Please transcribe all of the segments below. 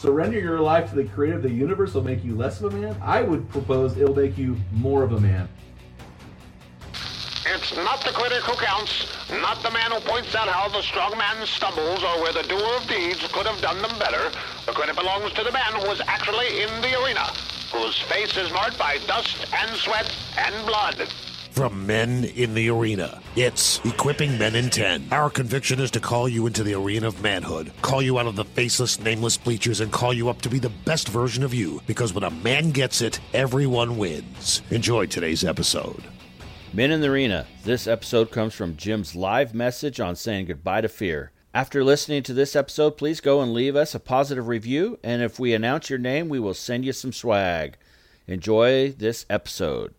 Surrender your life to the creator of the universe will make you less of a man? I would propose it'll make you more of a man. It's not the critic who counts, not the man who points out how the strong man stumbles or where the doer of deeds could have done them better. The credit belongs to the man who was actually in the arena, whose face is marked by dust and sweat and blood. From Men in the Arena, it's Equipping Men in 10. Our conviction is to call you into the arena of manhood, call you out of the faceless, nameless bleachers, and call you up to be the best version of you. Because when a man gets it, everyone wins. Enjoy today's episode. Men in the Arena. This episode comes from Jim's live message on saying goodbye to fear. After listening to this episode, please go and leave us a positive review, and if we announce your name, we will send you some swag. Enjoy this episode.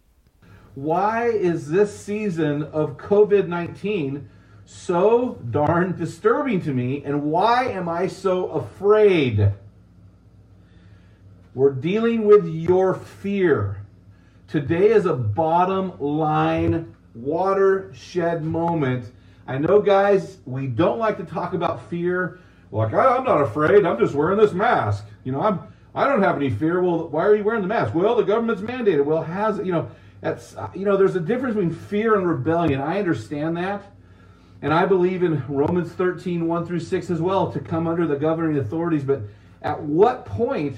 Why is this season of COVID 19 so darn disturbing to me, and why am I so afraid? We're dealing with your fear. Today is a bottom line watershed moment. I know, guys, we don't like to talk about fear. Like, oh, I'm not afraid. I'm just wearing this mask. You know, I'm I don't have any fear. Well, why are you wearing the mask? Well, the government's mandated. Well, has you know that's you know there's a difference between fear and rebellion. I understand that. And I believe in Romans 13, 1 through 6 as well, to come under the governing authorities. But at what point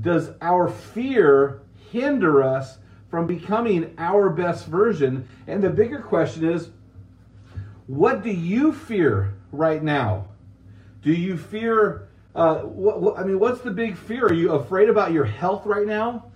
does our fear hinder us from becoming our best version? And the bigger question is, what do you fear right now? Do you fear, uh, what, what, I mean, what's the big fear? Are you afraid about your health right now?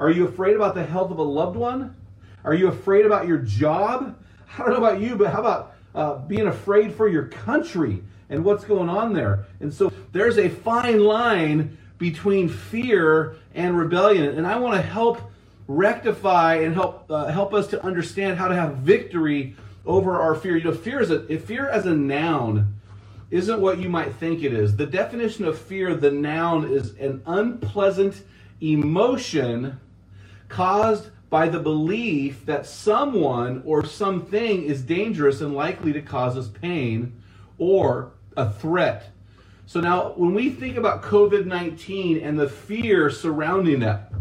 Are you afraid about the health of a loved one? Are you afraid about your job? I don't know about you, but how about uh, being afraid for your country and what's going on there? And so there's a fine line between fear and rebellion, and I want to help rectify and help uh, help us to understand how to have victory over our fear. You know, fear is a fear as a noun isn't what you might think it is. The definition of fear, the noun, is an unpleasant emotion caused by the belief that someone or something is dangerous and likely to cause us pain or a threat. So now, when we think about COVID 19 and the fear surrounding that,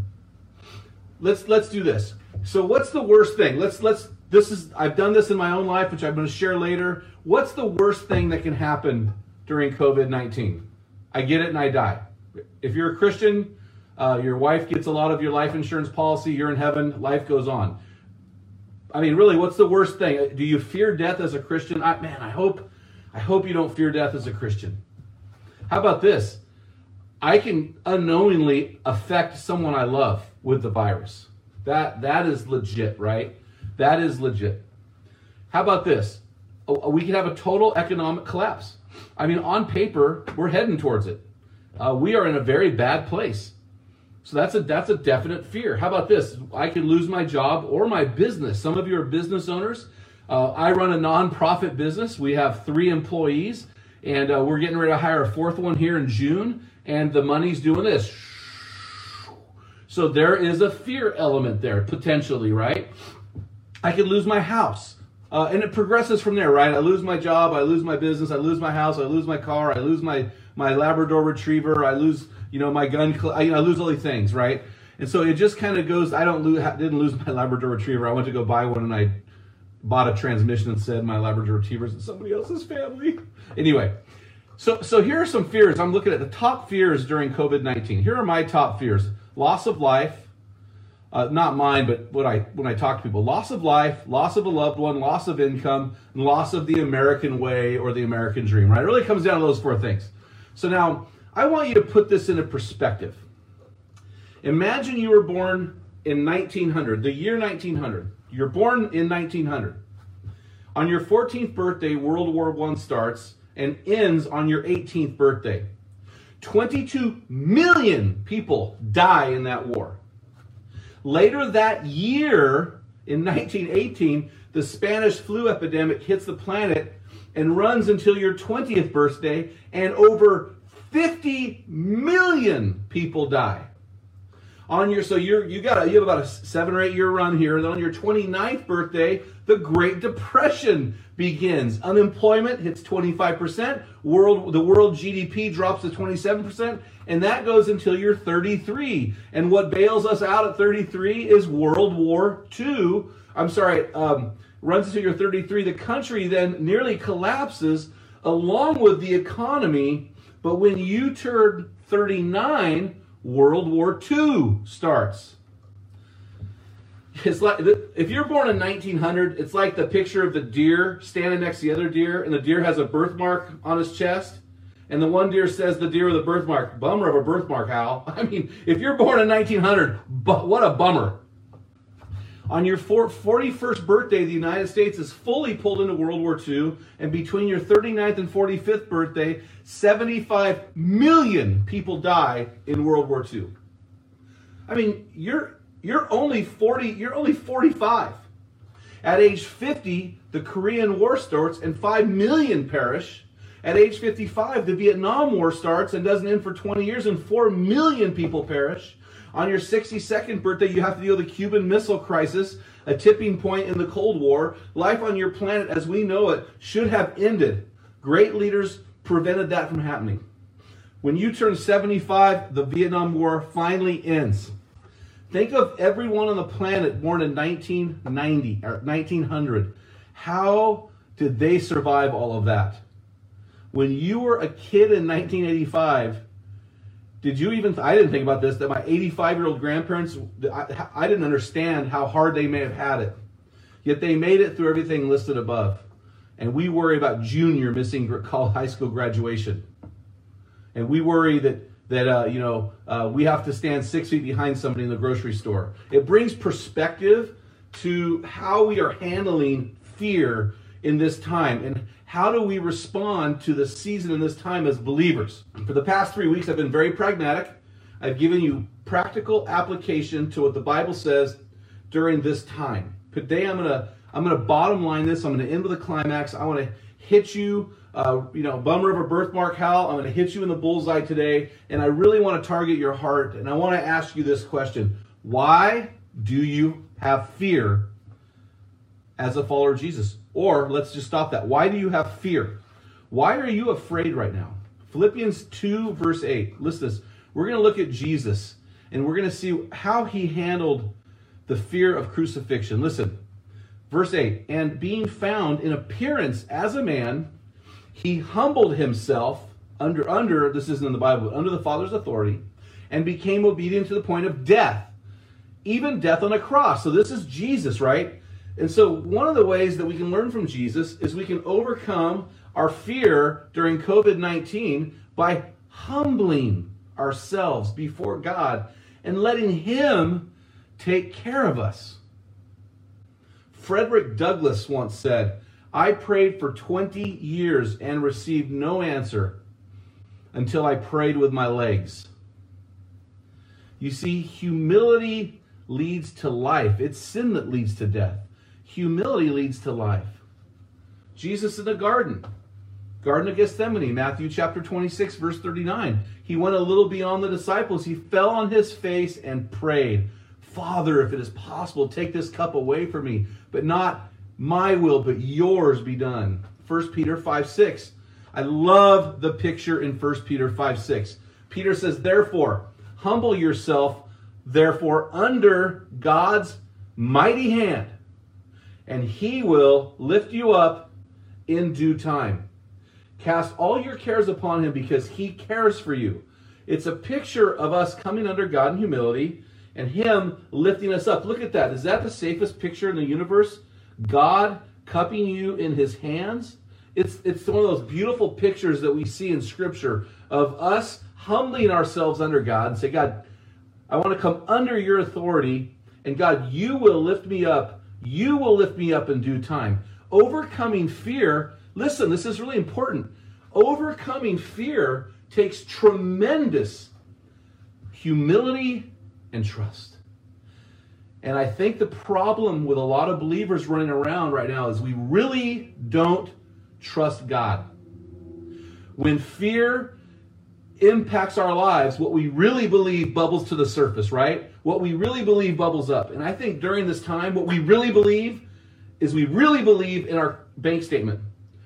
let's let's do this. So what's the worst thing? Let's let's this is I've done this in my own life, which I'm going to share later. What's the worst thing that can happen during COVID 19? I get it and I die. If you're a Christian, uh, your wife gets a lot of your life insurance policy. You're in heaven. Life goes on. I mean, really, what's the worst thing? Do you fear death as a Christian? I, man, I hope, I hope you don't fear death as a Christian. How about this? I can unknowingly affect someone I love with the virus. That that is legit, right? That is legit. How about this? We could have a total economic collapse. I mean, on paper, we're heading towards it. Uh, we are in a very bad place. So that's a that's a definite fear. How about this? I could lose my job or my business. Some of you are business owners. Uh, I run a nonprofit business. We have three employees, and uh, we're getting ready to hire a fourth one here in June. And the money's doing this. So there is a fear element there potentially, right? I could lose my house. Uh, and it progresses from there, right? I lose my job, I lose my business, I lose my house, I lose my car, I lose my my Labrador Retriever, I lose you know, my gun, I, you know, I lose all these things, right? And so it just kind of goes. I don't lose, didn't lose my Labrador Retriever. I went to go buy one, and I bought a transmission and said my Labrador Retriever's in somebody else's family. Anyway, so so here are some fears. I'm looking at the top fears during COVID nineteen. Here are my top fears: loss of life, uh, not mine, but what I when I talk to people, loss of life, loss of a loved one, loss of income, and loss of the American way or the American dream. Right? It really comes down to those four things. So now I want you to put this into perspective. Imagine you were born in 1900, the year 1900. You're born in 1900. On your 14th birthday, World War I starts and ends on your 18th birthday. 22 million people die in that war. Later that year, in 1918, the Spanish flu epidemic hits the planet and runs until your 20th birthday, and over 50 million people die. On your so you're you got you have about a seven or eight year run here. And on your 29th birthday, the Great Depression begins. Unemployment hits 25%. World the world GDP drops to 27%, and that goes until you're 33. And what bails us out at 33 is World War II. I'm sorry, um, runs until you're 33. The country then nearly collapses along with the economy. But when you turn 39, World War II starts. It's like if you're born in 1900, it's like the picture of the deer standing next to the other deer, and the deer has a birthmark on his chest, and the one deer says the deer with a birthmark, "Bummer of a birthmark, Hal." I mean, if you're born in 1900, but what a bummer. On your 41st birthday, the United States is fully pulled into World War II, and between your 39th and 45th birthday, 75 million people die in World War II. I mean, you're you're only 40, you're only 45. At age 50, the Korean War starts and 5 million perish. At age 55, the Vietnam War starts and doesn't end for 20 years and 4 million people perish. On your 62nd birthday, you have to deal with the Cuban Missile Crisis, a tipping point in the Cold War. Life on your planet as we know it should have ended. Great leaders prevented that from happening. When you turn 75, the Vietnam War finally ends. Think of everyone on the planet born in 1990 or 1900. How did they survive all of that? When you were a kid in 1985, did you even, I didn't think about this, that my 85 year old grandparents, I, I didn't understand how hard they may have had it. Yet they made it through everything listed above. And we worry about junior missing high school graduation. And we worry that, that uh, you know, uh, we have to stand six feet behind somebody in the grocery store. It brings perspective to how we are handling fear in this time and how do we respond to the season in this time as believers? For the past three weeks, I've been very pragmatic. I've given you practical application to what the Bible says during this time. Today, I'm gonna I'm gonna bottom line this. I'm gonna end with a climax. I want to hit you, uh, you know, bummer of a birthmark, Hal. I'm gonna hit you in the bullseye today, and I really want to target your heart. And I want to ask you this question: Why do you have fear as a follower of Jesus? Or let's just stop that. Why do you have fear? Why are you afraid right now? Philippians 2, verse 8. Listen this. We're going to look at Jesus and we're going to see how he handled the fear of crucifixion. Listen, verse 8. And being found in appearance as a man, he humbled himself under, under this isn't in the Bible, under the Father's authority, and became obedient to the point of death, even death on a cross. So this is Jesus, right? And so, one of the ways that we can learn from Jesus is we can overcome our fear during COVID 19 by humbling ourselves before God and letting Him take care of us. Frederick Douglass once said, I prayed for 20 years and received no answer until I prayed with my legs. You see, humility leads to life, it's sin that leads to death. Humility leads to life. Jesus in the garden, Garden of Gethsemane, Matthew chapter 26, verse 39. He went a little beyond the disciples. He fell on his face and prayed, Father, if it is possible, take this cup away from me, but not my will, but yours be done. 1 Peter 5 6. I love the picture in 1 Peter 5 6. Peter says, Therefore, humble yourself, therefore, under God's mighty hand and he will lift you up in due time. Cast all your cares upon him because he cares for you. It's a picture of us coming under God in humility and Him lifting us up. Look at that. Is that the safest picture in the universe? God cupping you in His hands? It's, it's one of those beautiful pictures that we see in Scripture of us humbling ourselves under God and say, God, I want to come under your authority, and God, you will lift me up. You will lift me up in due time. Overcoming fear, listen, this is really important. Overcoming fear takes tremendous humility and trust. And I think the problem with a lot of believers running around right now is we really don't trust God. When fear impacts our lives, what we really believe bubbles to the surface, right? What we really believe bubbles up. And I think during this time, what we really believe is we really believe in our bank statement.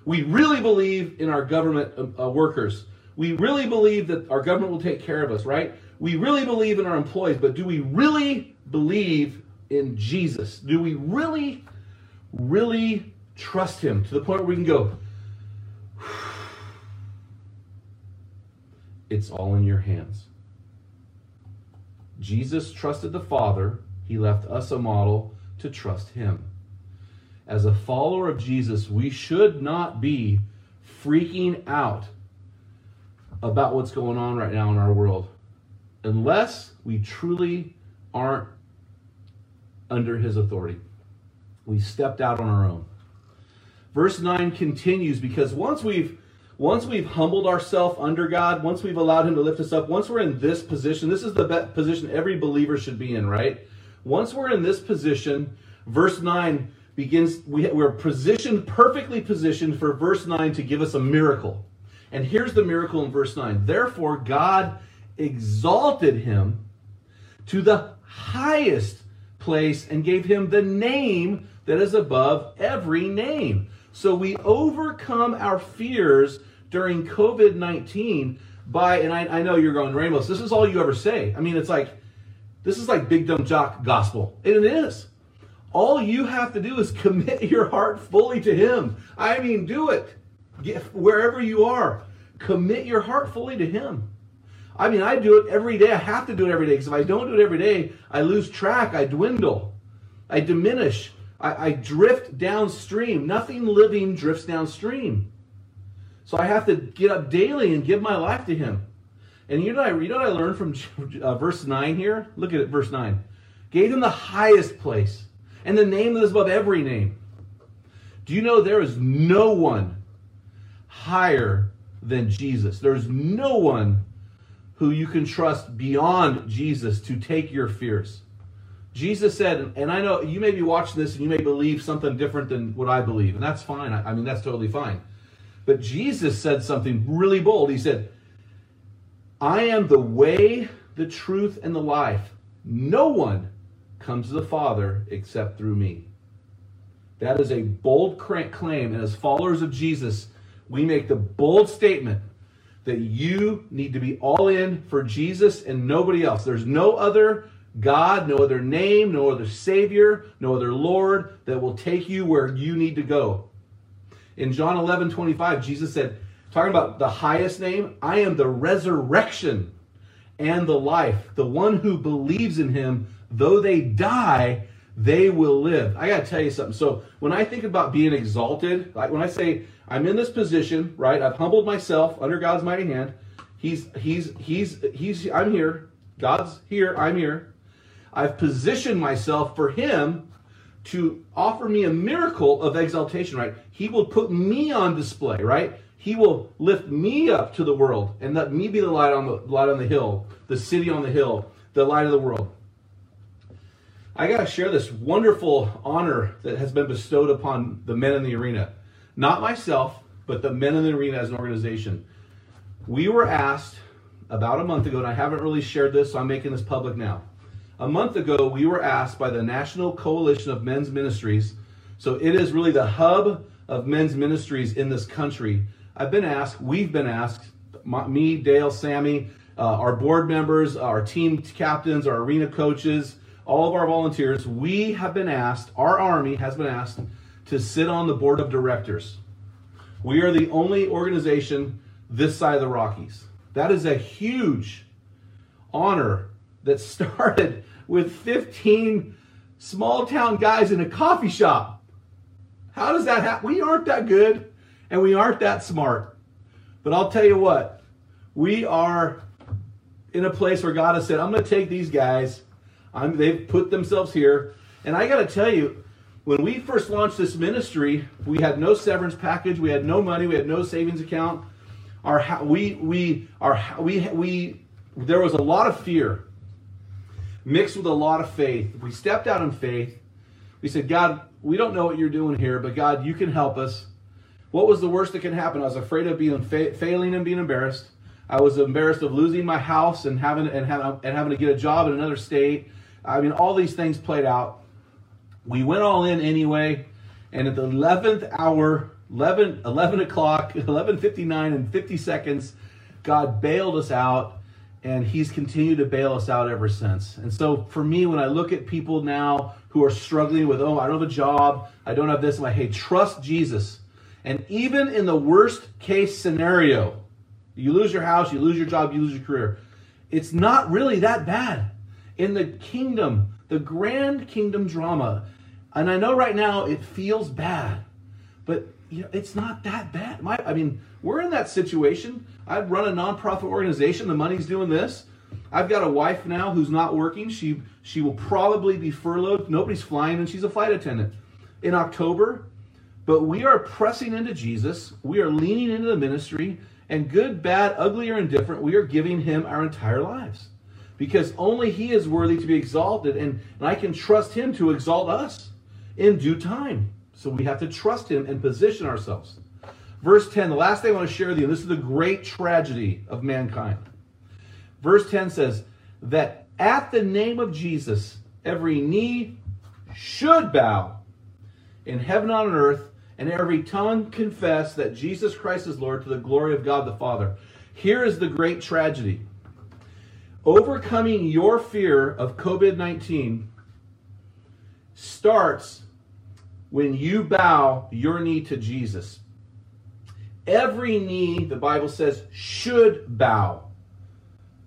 We really believe in our government uh, uh workers. We really believe that our government will take care of us, right? We really believe in our employees, but do we really believe in Jesus? Do we really, really trust Him to the point where we can go, it's all in your hands? Jesus trusted the Father, He left us a model to trust Him. As a follower of Jesus, we should not be freaking out about what's going on right now in our world unless we truly aren't under his authority. We stepped out on our own. Verse 9 continues because once we've once we've humbled ourselves under God, once we've allowed him to lift us up, once we're in this position, this is the position every believer should be in, right? Once we're in this position, verse 9 begins we, we're positioned perfectly positioned for verse 9 to give us a miracle. And here's the miracle in verse 9. Therefore God exalted him to the highest place and gave him the name that is above every name. So we overcome our fears during COVID 19 by, and I, I, know you're going, Ramos, this is all you ever say. I mean, it's like, this is like big dumb jock gospel. And it is. All you have to do is commit your heart fully to Him. I mean, do it. Get, wherever you are, commit your heart fully to Him. I mean, I do it every day. I have to do it every day because if I don't do it every day, I lose track. I dwindle. I diminish. I, I drift downstream. Nothing living drifts downstream. So I have to get up daily and give my life to Him. And you know, I, you know what I learned from uh, verse 9 here? Look at it, verse 9. Gave him the highest place and the name that is above every name. Do you know there is no one higher than Jesus? There's no one who you can trust beyond Jesus to take your fears. Jesus said, and I know you may be watching this and you may believe something different than what I believe, and that's fine. I, I mean, that's totally fine. But Jesus said something really bold. He said, I am the way, the truth, and the life. No one comes to the Father except through me. That is a bold claim. And as followers of Jesus, we make the bold statement that you need to be all in for Jesus and nobody else. There's no other God, no other name, no other Savior, no other Lord that will take you where you need to go. In John 11 25, Jesus said, talking about the highest name, I am the resurrection and the life. The one who believes in him, though they die, they will live. I got to tell you something. So when I think about being exalted, like when I say I'm in this position, right? I've humbled myself under God's mighty hand. He's he's he's he's I'm here. God's here. I'm here. I've positioned myself for Him to offer me a miracle of exaltation, right? He will put me on display, right? He will lift me up to the world and let me be the light on the light on the hill, the city on the hill, the light of the world. I got to share this wonderful honor that has been bestowed upon the men in the arena. Not myself, but the men in the arena as an organization. We were asked about a month ago, and I haven't really shared this, so I'm making this public now. A month ago, we were asked by the National Coalition of Men's Ministries, so it is really the hub of men's ministries in this country. I've been asked, we've been asked, me, Dale, Sammy, uh, our board members, our team captains, our arena coaches, all of our volunteers, we have been asked, our army has been asked to sit on the board of directors. We are the only organization this side of the Rockies. That is a huge honor that started with 15 small town guys in a coffee shop. How does that happen? We aren't that good and we aren't that smart. But I'll tell you what, we are in a place where God has said, I'm going to take these guys. I'm, they've put themselves here. And I got to tell you, when we first launched this ministry, we had no severance package, we had no money, we had no savings account. Our we we our we we there was a lot of fear mixed with a lot of faith. We stepped out in faith. We said, God, we don't know what you're doing here, but God, you can help us. What was the worst that can happen? I was afraid of being fa- failing and being embarrassed. I was embarrassed of losing my house and having and having and having to get a job in another state. I mean, all these things played out. We went all in anyway, and at the 11th hour, 11, 11 o'clock, 11.59 and 50 seconds, God bailed us out, and he's continued to bail us out ever since. And so for me, when I look at people now who are struggling with, oh, I don't have a job, I don't have this, I'm like, hey, trust Jesus. And even in the worst case scenario, you lose your house, you lose your job, you lose your career, it's not really that bad. In the kingdom, the grand kingdom drama, and I know right now it feels bad, but you know, it's not that bad. My, I mean, we're in that situation. I run a nonprofit organization. The money's doing this. I've got a wife now who's not working. She she will probably be furloughed. Nobody's flying, and she's a flight attendant in October. But we are pressing into Jesus. We are leaning into the ministry, and good, bad, ugly, or indifferent, we are giving Him our entire lives because only He is worthy to be exalted, and, and I can trust Him to exalt us in due time. So we have to trust him and position ourselves. Verse 10, the last thing I want to share with you, this is the great tragedy of mankind. Verse 10 says, that at the name of Jesus, every knee should bow in heaven on earth, and every tongue confess that Jesus Christ is Lord to the glory of God the Father. Here is the great tragedy. Overcoming your fear of COVID 19 starts when you bow your knee to Jesus. Every knee, the Bible says, should bow.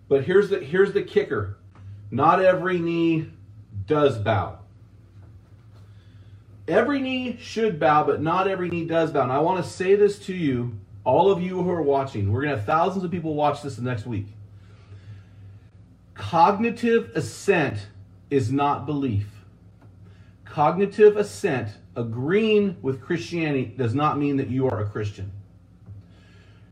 But here's the here's the kicker. Not every knee does bow. Every knee should bow, but not every knee does bow. And I want to say this to you, all of you who are watching. We're going to have thousands of people watch this next week. Cognitive assent is not belief. Cognitive assent, agreeing with Christianity, does not mean that you are a Christian.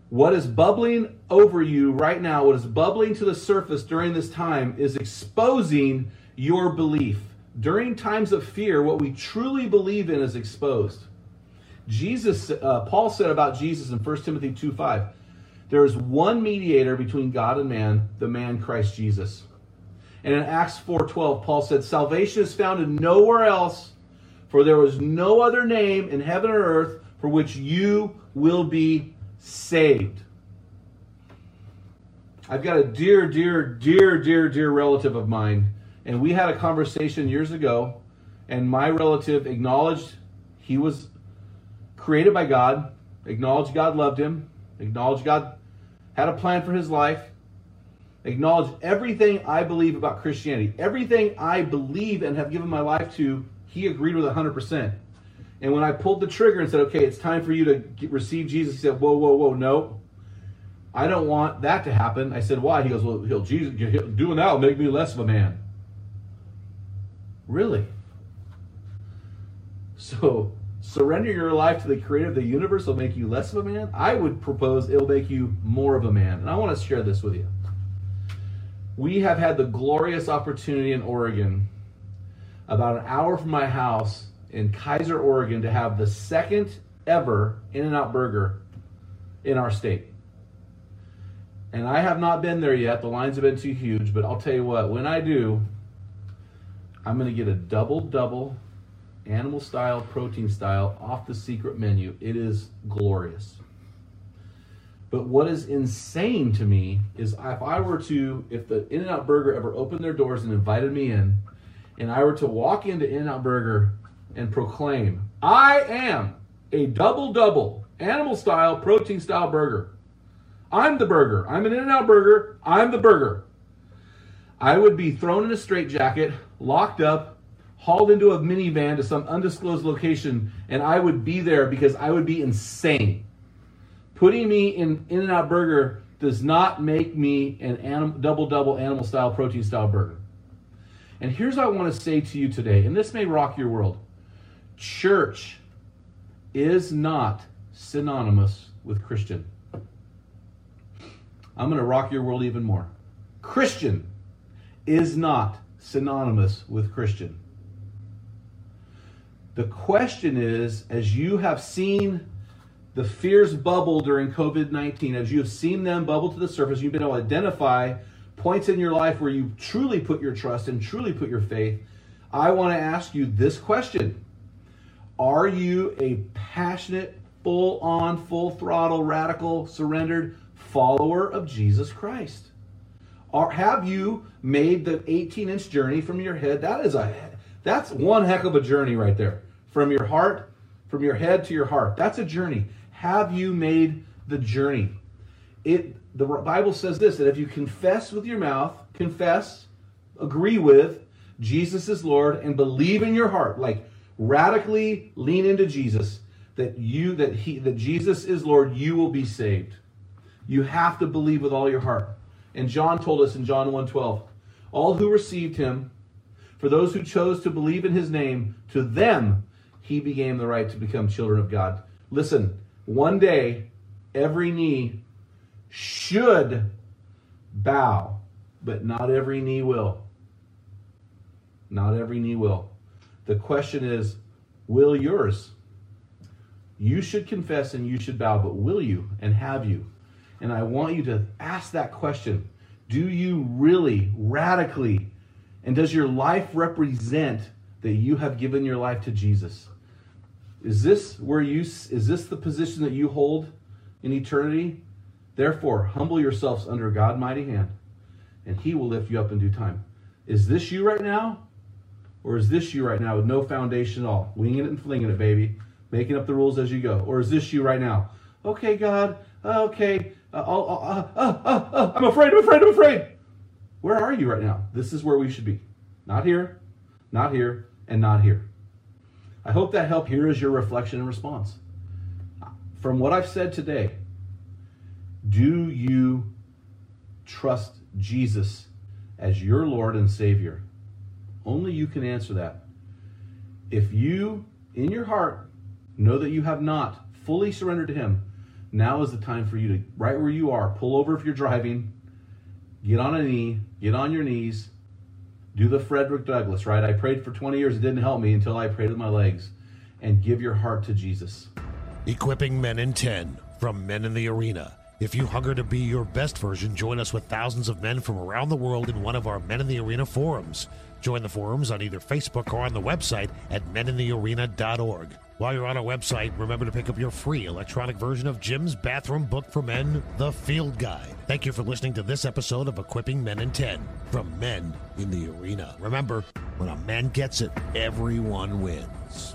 What is bubbling over you right now, what is bubbling to the surface during this time, is exposing your belief. During times of fear, what we truly believe in is exposed. Jesus, uh, Paul said about Jesus in 1 Timothy 2 5, there is one mediator between God and man, the man Christ Jesus. And in Acts 4:12, Paul said, "Salvation is found in nowhere else, for there is no other name in heaven or earth for which you will be saved." I've got a dear, dear, dear, dear, dear relative of mine, and we had a conversation years ago, and my relative acknowledged he was created by God, acknowledged God loved him, acknowledged God had a plan for his life, acknowledge everything I believe about Christianity. Everything I believe and have given my life to, he agreed with 100%. And when I pulled the trigger and said, okay, it's time for you to get, receive Jesus, he said, whoa, whoa, whoa, no. I don't want that to happen. I said, why? He goes, well, he'll, Jesus, doing that will make me less of a man. Really? So, surrender your life to the creator of the universe will make you less of a man? I would propose it'll make you more of a man. And I want to share this with you we have had the glorious opportunity in Oregon, about an hour from my house in Keizer, Oregon, to have the second ever In N Out burger in our state. And I have not been there yet. The lines have been too huge, but I'll tell you what, when I do, I'm going to get a double double animal style, protein style off the secret menu. It is glorious. But what is insane to me is if I were to, if the In N Out Burger ever opened their doors and invited me in, and I were to walk into In N Out Burger and proclaim, I am a double double animal style, protein style burger. I'm the burger. I'm an In N Out burger. I'm the burger. I would be thrown in a straitjacket, locked up, hauled into a minivan to some undisclosed location, and I would be there because I would be insane. Putting me in In and Out Burger does not make me an anim- double double animal style protein style burger. And here's what I want to say to you today, and this may rock your world. Church is not synonymous with Christian. I'm going to rock your world even more. Christian is not synonymous with Christian. The question is as you have seen the fears bubble during COVID 19, as you have seen them bubble to the surface, you've been able to identify points in your life where you truly put your trust and truly put your faith. I want to ask you this question Are you a passionate, full on, full throttle, radical, surrendered follower of Jesus Christ? Or have you made the 18 inch journey from your head? That is a that's one heck of a journey right there. From your heart, from your head to your heart. That's a journey. Have you made the journey? It the Bible says this that if you confess with your mouth, confess, agree with Jesus is Lord and believe in your heart, like radically lean into Jesus, that you that he that Jesus is Lord, you will be saved. You have to believe with all your heart. And John told us in John 1:12, all who received him, for those who chose to believe in his name, to them he became the right to become children of God. Listen, one day every knee should bow, but not every knee will. Not every knee will. The question is, will yours? You should confess and you should bow, but will you and have you? And I want you to ask that question. Do you really, radically, and does your life represent that you have given your life to Jesus? Is this where you is this the position that you hold in eternity? Therefore, humble yourselves under God's mighty hand, and he will lift you up in due time. Is this you right now? Or is this you right now with no foundation at all? Winging it and flinging it, baby. Making up the rules as you go. Or is this you right now? Okay, God. Okay. Uh, uh, uh, I'm afraid. I'm afraid. I'm afraid. Where are you right now? This is where we should be. Not here, not here, and not here. I hope that helped. Here is your reflection and response. From what I've said today, do you trust Jesus as your Lord and Savior? Only you can answer that. If you, in your heart, know that you have not fully surrendered to Him, now is the time for you to, right where you are, pull over if you're driving, get on a knee, get on your knees, do the Frederick Douglass, right? I prayed for 20 years, it didn't help me until I prayed with my legs, and give your heart to Jesus. Equipping Men in 10 from Men in the Arena. If you hunger to be your best version, join us with thousands of men from around the world in one of our Men in the Arena forums. Join the forums on either Facebook or on the website at meninthearena.org. While you're on our website, remember to pick up your free electronic version of Jim's bathroom book for men, The Field Guide. Thank you for listening to this episode of Equipping Men in 10 from Men in the Arena. Remember, when a man gets it, everyone wins.